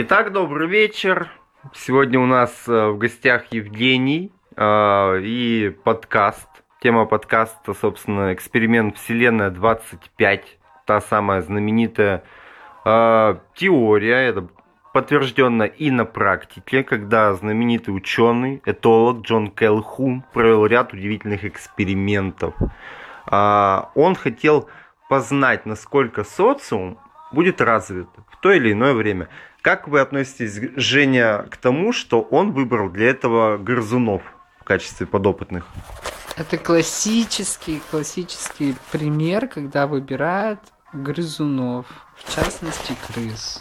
Итак, добрый вечер. Сегодня у нас э, в гостях Евгений э, и подкаст. Тема подкаста, собственно, эксперимент Вселенная 25. Та самая знаменитая э, теория. Это подтверждено и на практике, когда знаменитый ученый, этолог Джон Келхум провел ряд удивительных экспериментов. Он хотел познать, насколько социум будет развит в то или иное время. Как вы относитесь, Женя, к тому, что он выбрал для этого грызунов в качестве подопытных? Это классический, классический пример, когда выбирают грызунов, в частности крыс.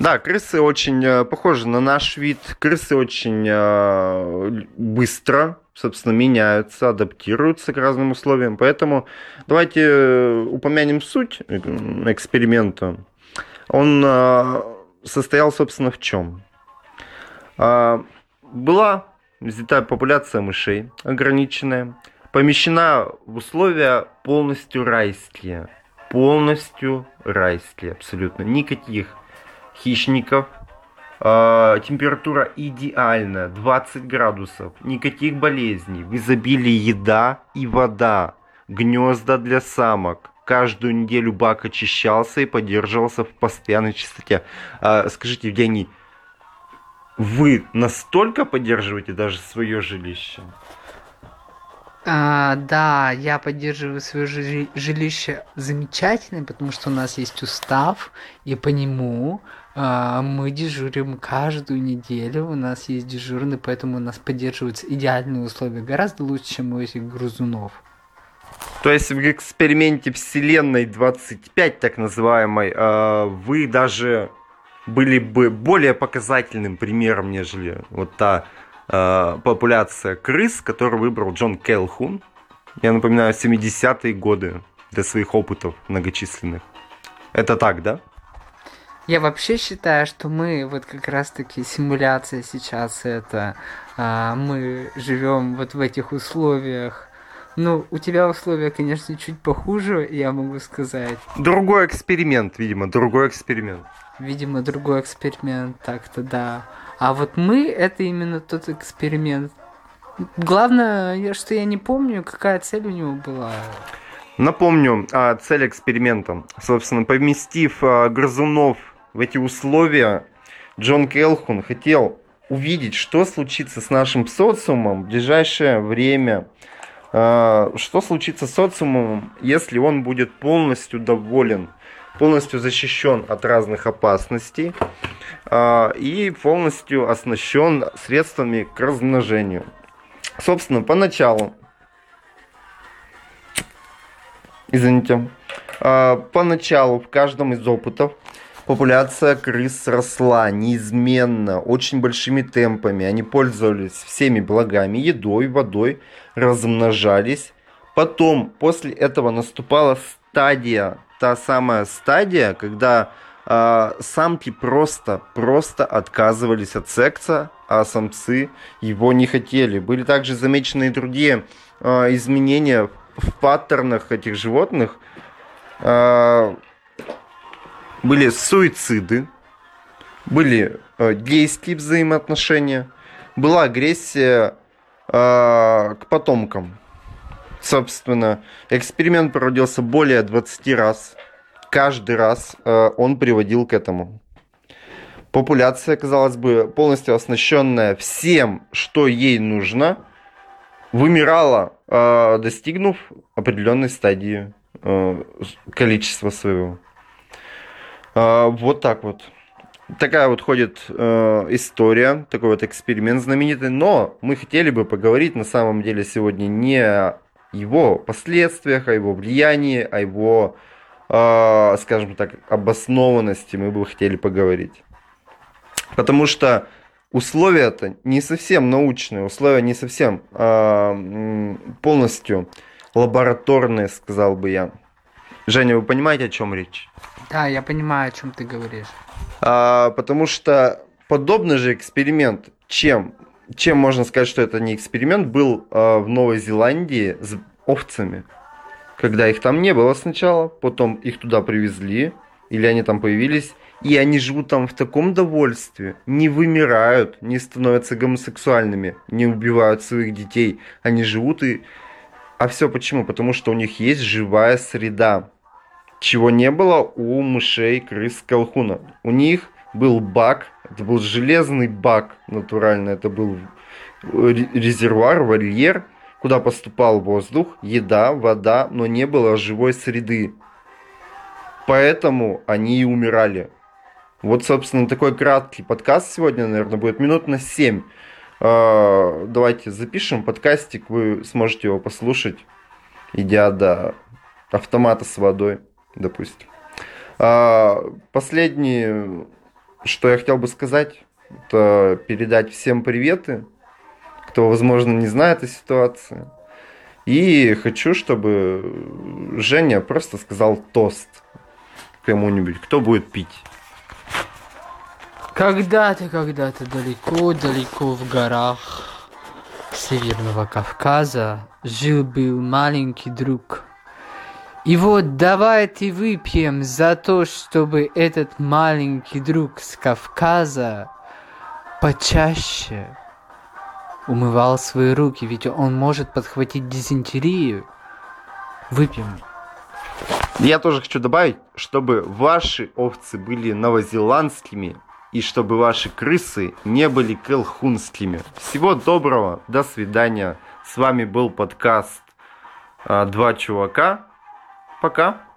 Да, крысы очень э, похожи на наш вид. Крысы очень э, быстро, собственно, меняются, адаптируются к разным условиям. Поэтому давайте э, упомянем суть эксперимента. Он состоял, собственно, в чем? А, была взята популяция мышей ограниченная, помещена в условия полностью райские. Полностью райские, абсолютно. Никаких хищников. А, температура идеальная, 20 градусов. Никаких болезней. В изобилии еда и вода. Гнезда для самок каждую неделю бак очищался и поддерживался в постоянной чистоте. А, скажите, Евгений, вы настолько поддерживаете даже свое жилище? А, да, я поддерживаю свое жилище замечательно, потому что у нас есть устав, и по нему а, мы дежурим каждую неделю. У нас есть дежурный, поэтому у нас поддерживаются идеальные условия, гораздо лучше, чем у этих грузунов. То есть в эксперименте Вселенной 25, так называемой, а, вы даже были бы более показательным примером, нежели вот та а, популяция крыс, которую выбрал Джон Келхун. Я напоминаю, 70-е годы для своих опытов многочисленных. Это так, да? Я вообще считаю, что мы вот как раз-таки симуляция сейчас это а, мы живем вот в этих условиях ну, у тебя условия, конечно, чуть похуже, я могу сказать. Другой эксперимент, видимо, другой эксперимент. Видимо, другой эксперимент, так-то да. А вот мы, это именно тот эксперимент. Главное, что я не помню, какая цель у него была. Напомню, а, цель эксперимента. Собственно, поместив а, грызунов в эти условия, Джон Келхун хотел увидеть, что случится с нашим социумом в ближайшее время – что случится с социумом, если он будет полностью доволен, полностью защищен от разных опасностей а, и полностью оснащен средствами к размножению? Собственно, поначалу, извините, а, поначалу в каждом из опытов популяция крыс росла неизменно, очень большими темпами. Они пользовались всеми благами, едой, водой, размножались. Потом, после этого наступала стадия, та самая стадия, когда э, самки просто, просто отказывались от секса, а самцы его не хотели. Были также замечены и другие э, изменения в паттернах этих животных. Э, были суициды, были э, гейские взаимоотношения, была агрессия э, к потомкам. Собственно, эксперимент проводился более 20 раз. Каждый раз э, он приводил к этому. Популяция, казалось бы, полностью оснащенная всем, что ей нужно, вымирала, э, достигнув определенной стадии э, количества своего. А, вот так вот. Такая вот ходит э, история, такой вот эксперимент знаменитый. Но мы хотели бы поговорить на самом деле сегодня не о его последствиях, о его влиянии, о его, э, скажем так, обоснованности мы бы хотели поговорить. Потому что условия-то не совсем научные, условия не совсем э, полностью лабораторные, сказал бы я. Женя, вы понимаете, о чем речь? Да, я понимаю, о чем ты говоришь. А, потому что подобный же эксперимент, чем, чем можно сказать, что это не эксперимент, был а, в Новой Зеландии с овцами. Когда их там не было сначала, потом их туда привезли, или они там появились, И они живут там в таком довольстве, не вымирают, не становятся гомосексуальными, не убивают своих детей. Они живут и... А все почему? Потому что у них есть живая среда, чего не было у мышей, крыс, колхуна. У них был бак, это был железный бак натурально, это был резервуар, вольер, куда поступал воздух, еда, вода, но не было живой среды. Поэтому они и умирали. Вот, собственно, такой краткий подкаст сегодня, наверное, будет минут на 7. А, давайте запишем подкастик, вы сможете его послушать, идя до автомата с водой, допустим. А, последнее, что я хотел бы сказать, это передать всем приветы кто, возможно, не знает о ситуации. И хочу, чтобы Женя просто сказал тост кому-нибудь, кто будет пить. Когда-то, когда-то далеко-далеко в горах Северного Кавказа жил-был маленький друг. И вот давайте выпьем за то, чтобы этот маленький друг с Кавказа почаще умывал свои руки, ведь он может подхватить дизентерию. Выпьем. Я тоже хочу добавить, чтобы ваши овцы были новозеландскими и чтобы ваши крысы не были колхунскими. Всего доброго, до свидания. С вами был подкаст «Два чувака». Пока.